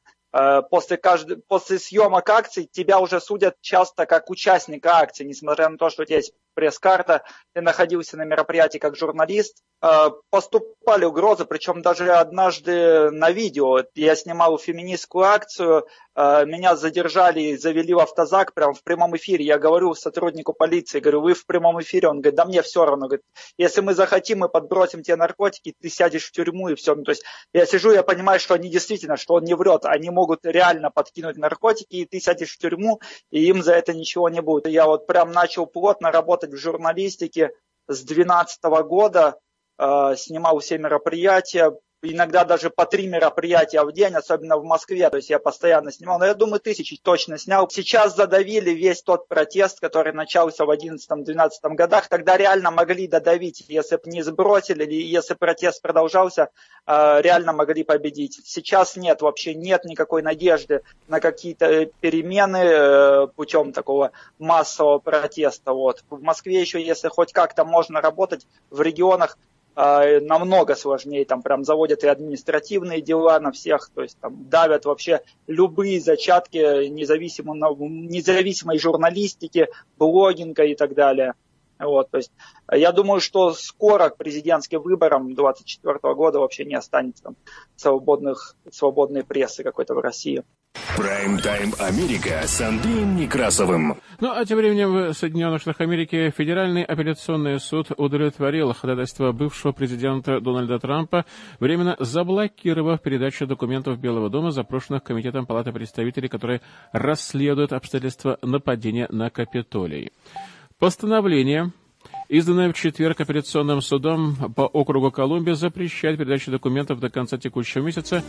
после, каждой, после съемок акций тебя уже судят часто как участника акции, несмотря на то, что у тебя есть пресс-карта, ты находился на мероприятии как журналист, э, поступали угрозы, причем даже однажды на видео. Я снимал феминистскую акцию, э, меня задержали и завели в автозак прямо в прямом эфире. Я говорю сотруднику полиции, говорю, вы в прямом эфире? Он говорит, да мне все равно. Говорит, если мы захотим, мы подбросим тебе наркотики, ты сядешь в тюрьму и все. Ну, то есть я сижу, я понимаю, что они действительно, что он не врет. Они могут реально подкинуть наркотики, и ты сядешь в тюрьму, и им за это ничего не будет. Я вот прям начал плотно работать в журналистике с 2012 года, э, снимал все мероприятия, иногда даже по три мероприятия в день, особенно в Москве, то есть я постоянно снимал, но я думаю, тысячи точно снял. Сейчас задавили весь тот протест, который начался в 11-12 годах, тогда реально могли додавить, если бы не сбросили, или если протест продолжался, э, реально могли победить. Сейчас нет, вообще нет никакой надежды на какие-то перемены э, путем такого массового протеста. Вот. В Москве еще, если хоть как-то можно работать, в регионах намного сложнее, там прям заводят и административные дела на всех, то есть там давят вообще любые зачатки независимо, независимой журналистики, блогинга и так далее. Вот, то есть я думаю, что скоро к президентским выборам 2024 года вообще не останется там, свободных, свободной прессы какой-то в России. Прайм-тайм Америка с Андреем Некрасовым. Ну, а тем временем в Соединенных Штатах Америки Федеральный апелляционный суд удовлетворил ходатайство бывшего президента Дональда Трампа, временно заблокировав передачу документов Белого дома, запрошенных Комитетом Палаты представителей, которые расследуют обстоятельства нападения на Капитолий. Постановление изданное в четверг апелляционным судом по округу Колумбия, запрещает передачу документов до конца текущего месяца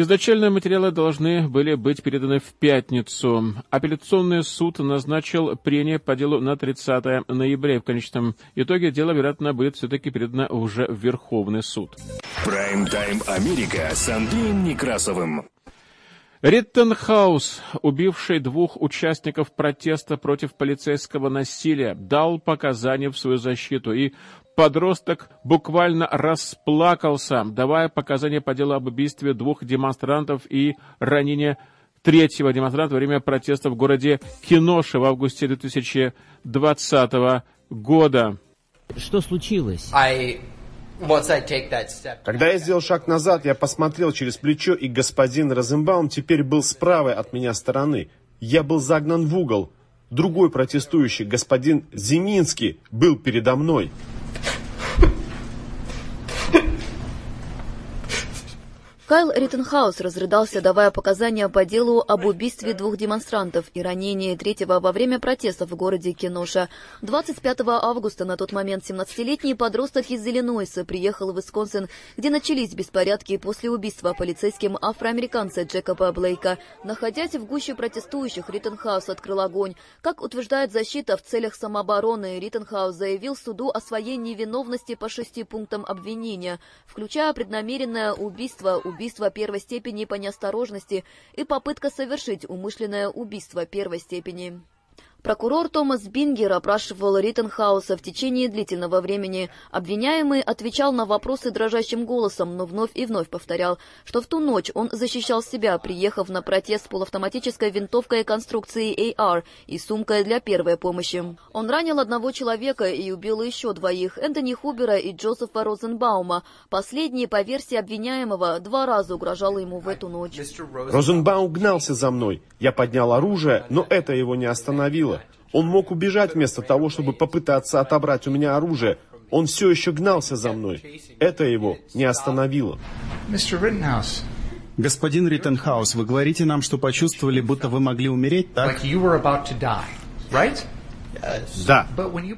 Изначально материалы должны были быть переданы в пятницу. Апелляционный суд назначил прение по делу на 30 ноября. В конечном итоге дело, вероятно, будет все-таки передано уже в Верховный суд. Прайм-тайм Америка с Андреем Некрасовым. Риттенхаус, убивший двух участников протеста против полицейского насилия, дал показания в свою защиту и Подросток буквально расплакался, давая показания по делу об убийстве двух демонстрантов и ранении третьего демонстранта во время протеста в городе Киноши в августе 2020 года. Что случилось? Когда я сделал шаг назад, я посмотрел через плечо, и господин Розенбаум теперь был с правой от меня стороны. Я был загнан в угол. Другой протестующий, господин Зиминский, был передо мной. Кайл Риттенхаус разрыдался, давая показания по делу об убийстве двух демонстрантов и ранении третьего во время протестов в городе Кеноша. 25 августа на тот момент 17-летний подросток из Иллинойса приехал в Висконсин, где начались беспорядки после убийства полицейским афроамериканца Джекоба Блейка. Находясь в гуще протестующих, Риттенхаус открыл огонь. Как утверждает защита, в целях самообороны Риттенхаус заявил суду о своей невиновности по шести пунктам обвинения, включая преднамеренное убийство первой степени по неосторожности и попытка совершить умышленное убийство первой степени. Прокурор Томас Бингер опрашивал Риттенхауса в течение длительного времени. Обвиняемый отвечал на вопросы дрожащим голосом, но вновь и вновь повторял, что в ту ночь он защищал себя, приехав на протест с полуавтоматической винтовкой конструкции AR и сумкой для первой помощи. Он ранил одного человека и убил еще двоих, Энтони Хубера и Джозефа Розенбаума. Последний, по версии обвиняемого, два раза угрожал ему в эту ночь. Розенбаум гнался за мной. Я поднял оружие, но это его не остановило. Он мог убежать вместо того, чтобы попытаться отобрать у меня оружие. Он все еще гнался за мной. Это его не остановило. Господин Риттенхаус, вы говорите нам, что почувствовали, будто вы могли умереть, так? Да.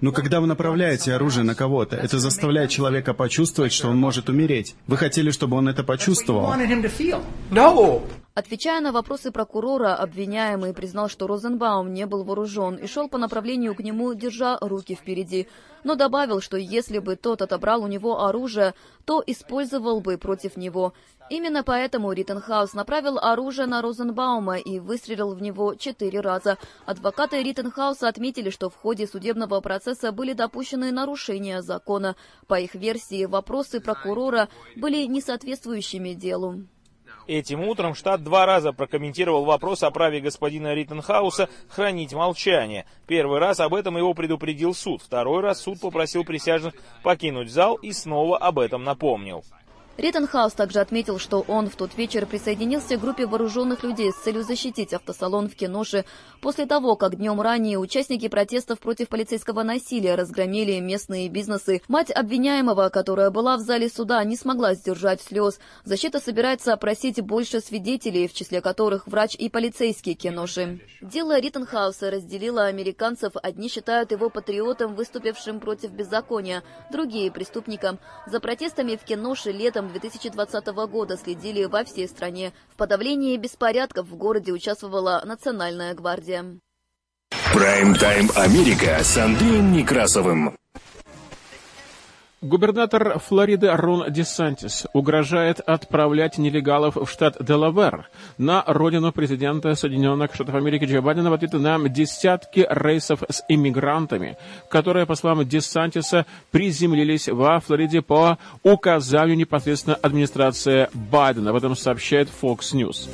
Но когда вы направляете оружие на кого-то, это заставляет человека почувствовать, что он может умереть. Вы хотели, чтобы он это почувствовал? Отвечая на вопросы прокурора, обвиняемый признал, что Розенбаум не был вооружен и шел по направлению к нему, держа руки впереди, но добавил, что если бы тот отобрал у него оружие, то использовал бы против него. Именно поэтому Риттенхаус направил оружие на Розенбаума и выстрелил в него четыре раза. Адвокаты Риттенхауса отметили, что в ходе судебного процесса были допущены нарушения закона. По их версии, вопросы прокурора были несоответствующими делу. Этим утром штат два раза прокомментировал вопрос о праве господина Риттенхауса хранить молчание. Первый раз об этом его предупредил суд, второй раз суд попросил присяжных покинуть зал и снова об этом напомнил. Риттенхаус также отметил, что он в тот вечер присоединился к группе вооруженных людей с целью защитить автосалон в Кеноше после того, как днем ранее участники протестов против полицейского насилия разгромили местные бизнесы. Мать обвиняемого, которая была в зале суда, не смогла сдержать слез. Защита собирается опросить больше свидетелей, в числе которых врач и полицейский Кеноши. Дело Риттенхауса разделило американцев. Одни считают его патриотом, выступившим против беззакония, другие – преступником. За протестами в Кеноше летом 2020 года следили во всей стране. В подавлении беспорядков в городе участвовала Национальная гвардия. Прайм-тайм Америка с Андреем Некрасовым. Губернатор Флориды Рон Десантис угрожает отправлять нелегалов в штат Делавер на родину президента Соединенных Штатов Америки Джо Байдена в ответ на десятки рейсов с иммигрантами, которые, по словам Десантиса, приземлились во Флориде по указанию непосредственно администрации Байдена. Об этом сообщает Fox News.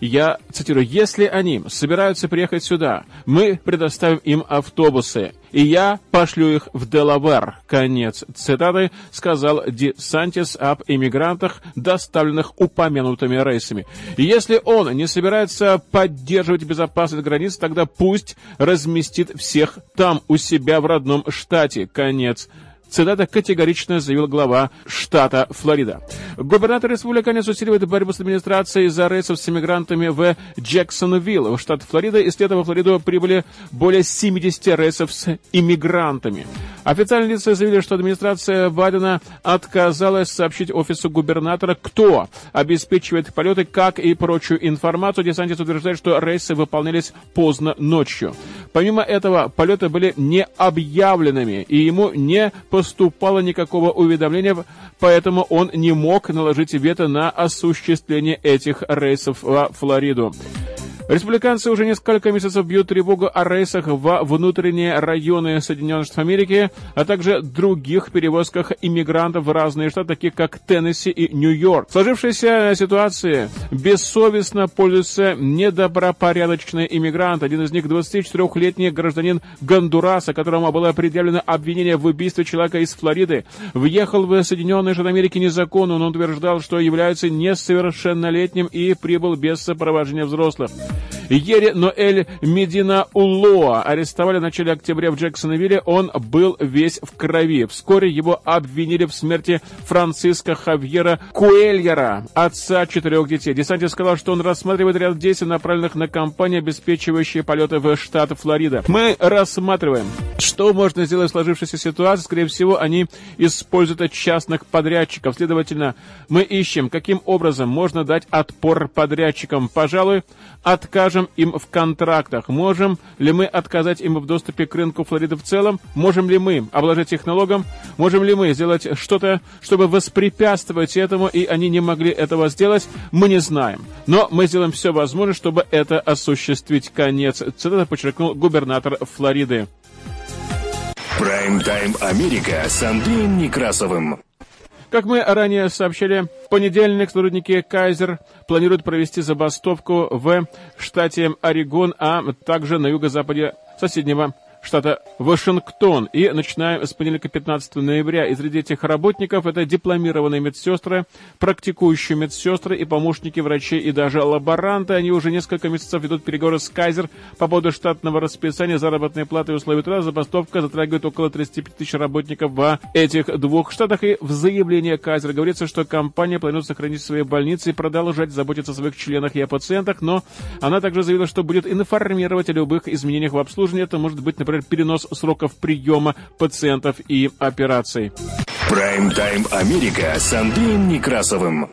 Я цитирую, если они собираются приехать сюда, мы предоставим им автобусы, и я пошлю их в Делавер. Конец цитаты сказал Ди Сантис об иммигрантах, доставленных упомянутыми рейсами. Если он не собирается поддерживать безопасность границ, тогда пусть разместит всех там, у себя в родном штате. Конец Цитата категорично заявил глава штата Флорида. Губернатор республиканец усиливает борьбу с администрацией за рейсов с иммигрантами в Джексонвилл, в штат Флорида. Из лета во Флориду прибыли более 70 рейсов с иммигрантами. Официальные лица заявили, что администрация Байдена отказалась сообщить офису губернатора, кто обеспечивает полеты, как и прочую информацию. Десантис утверждает, что рейсы выполнялись поздно ночью. Помимо этого, полеты были не объявленными, и ему не поступало никакого уведомления, поэтому он не мог наложить вето на осуществление этих рейсов во Флориду. Республиканцы уже несколько месяцев бьют тревогу о рейсах во внутренние районы Соединенных Штатов Америки, а также других перевозках иммигрантов в разные штаты, такие как Теннесси и Нью-Йорк. Сложившейся ситуации бессовестно пользуются недобропорядочные иммигранты. Один из них 24-летний гражданин Гондураса, которому было предъявлено обвинение в убийстве человека из Флориды, въехал в Соединенные Штаты Америки незаконно, но он утверждал, что является несовершеннолетним и прибыл без сопровождения взрослых. Ери Ноэль Медина Улоа арестовали в начале октября в Джексонвилле. Он был весь в крови. Вскоре его обвинили в смерти Франциска Хавьера Куэльера, отца четырех детей. Десантис сказал, что он рассматривает ряд действий, направленных на компании, обеспечивающие полеты в штат Флорида. Мы рассматриваем, что можно сделать в сложившейся ситуации. Скорее всего, они используют частных подрядчиков. Следовательно, мы ищем, каким образом можно дать отпор подрядчикам. Пожалуй, откажем им в контрактах? Можем ли мы отказать им в доступе к рынку Флориды в целом? Можем ли мы обложить их налогом? Можем ли мы сделать что-то, чтобы воспрепятствовать этому, и они не могли этого сделать? Мы не знаем. Но мы сделаем все возможное, чтобы это осуществить. Конец. Цитата подчеркнул губернатор Флориды. Прайм-тайм Америка с Андреем Некрасовым. Как мы ранее сообщили, в понедельник сотрудники Кайзер планируют провести забастовку в штате Орегон, а также на юго-западе соседнего штата Вашингтон. И начинаем с понедельника 15 ноября. И среди этих работников это дипломированные медсестры, практикующие медсестры и помощники врачей и даже лаборанты. Они уже несколько месяцев ведут переговоры с Кайзер по поводу штатного расписания, заработной платы и условий труда. Забастовка затрагивает около 35 тысяч работников в этих двух штатах. И в заявлении Кайзер говорится, что компания планирует сохранить свои больницы и продолжать заботиться о своих членах и о пациентах, но она также заявила, что будет информировать о любых изменениях в обслуживании. Это может быть, например, перенос сроков приема пациентов и операций. Прайм-тайм Америка с Андреем Некрасовым.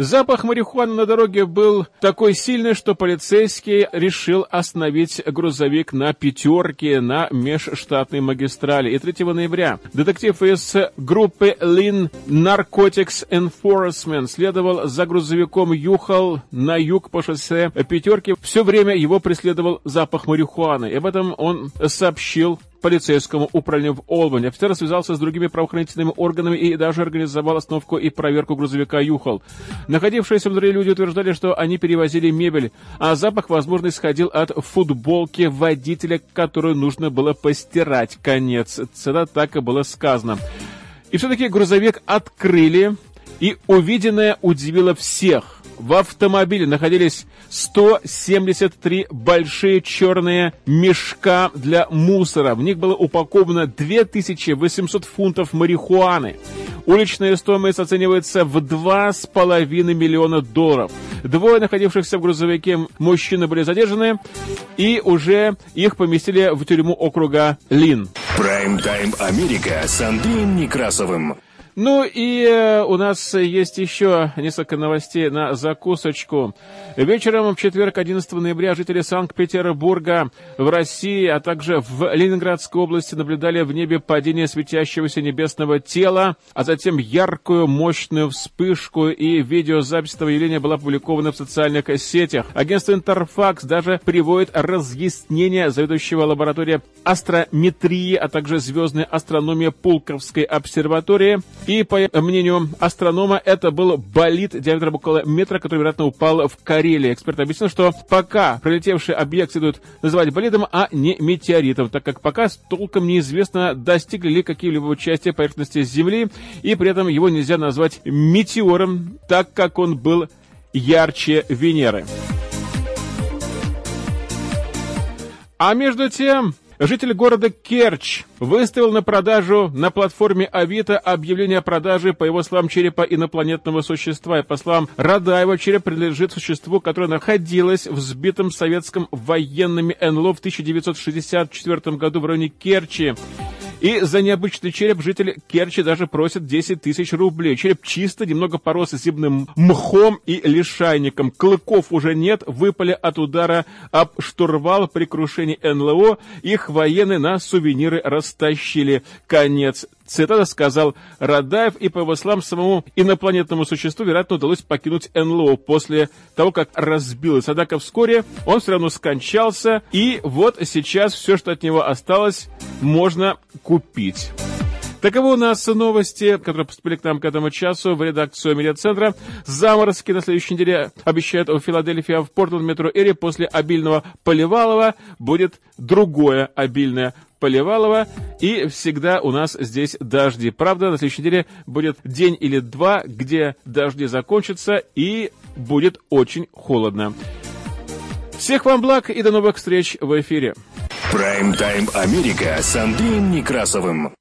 Запах марихуаны на дороге был такой сильный, что полицейский решил остановить грузовик на пятерке на межштатной магистрали. И 3 ноября детектив из группы Lean Narcotics Enforcement следовал за грузовиком, юхал на юг по шоссе пятерки. Все время его преследовал запах марихуаны. И об этом он сообщил полицейскому управлению в Олбани. Офицер связался с другими правоохранительными органами и даже организовал остановку и проверку грузовика «Юхал». Находившиеся внутри люди утверждали, что они перевозили мебель, а запах, возможно, исходил от футболки водителя, которую нужно было постирать. Конец. Цена так и было сказано. И все-таки грузовик открыли, и увиденное удивило всех – в автомобиле находились 173 большие черные мешка для мусора. В них было упаковано 2800 фунтов марихуаны. Уличная стоимость оценивается в 2,5 миллиона долларов. Двое находившихся в грузовике мужчины были задержаны, и уже их поместили в тюрьму округа Лин. Прайм-тайм Америка с Андреем Некрасовым. Ну и э, у нас есть еще несколько новостей на закусочку. Вечером в четверг, 11 ноября, жители Санкт-Петербурга в России, а также в Ленинградской области наблюдали в небе падение светящегося небесного тела, а затем яркую, мощную вспышку, и видеозапись этого явления была опубликована в социальных сетях. Агентство Интерфакс даже приводит разъяснение заведующего лаборатории астрометрии, а также звездной астрономии Пулковской обсерватории, и, по мнению астронома, это был болид диаметром около метра, который, вероятно, упал в Карелии. Эксперт объяснил, что пока пролетевший объект следует называть болидом, а не метеоритом, так как пока толком неизвестно, достигли ли какие-либо части поверхности Земли, и при этом его нельзя назвать метеором, так как он был ярче Венеры. А между тем, Житель города Керчь выставил на продажу на платформе Авито объявление о продаже, по его словам, черепа инопланетного существа. И по словам Радаева, череп принадлежит существу, которое находилось в сбитом советском военными НЛО в 1964 году в районе Керчи. И за необычный череп житель Керчи даже просит 10 тысяч рублей. Череп чисто, немного порос зимным мхом и лишайником. Клыков уже нет, выпали от удара об штурвал при крушении НЛО. Их военные на сувениры растащили. Конец Цитата сказал Радаев, и по его словам, самому инопланетному существу, вероятно, удалось покинуть НЛО после того, как разбилось. Однако вскоре он все равно скончался, и вот сейчас все, что от него осталось, можно купить. Таковы у нас новости, которые поступили к нам к этому часу в редакцию медиацентра. Заморозки на следующей неделе обещают в Филадельфии, а в Портленд метро Эри после обильного Поливалова будет другое обильное Поливалова. И всегда у нас здесь дожди. Правда, на следующей неделе будет день или два, где дожди закончатся и будет очень холодно. Всех вам благ и до новых встреч в эфире. Прайм-тайм Америка с Андреем Некрасовым.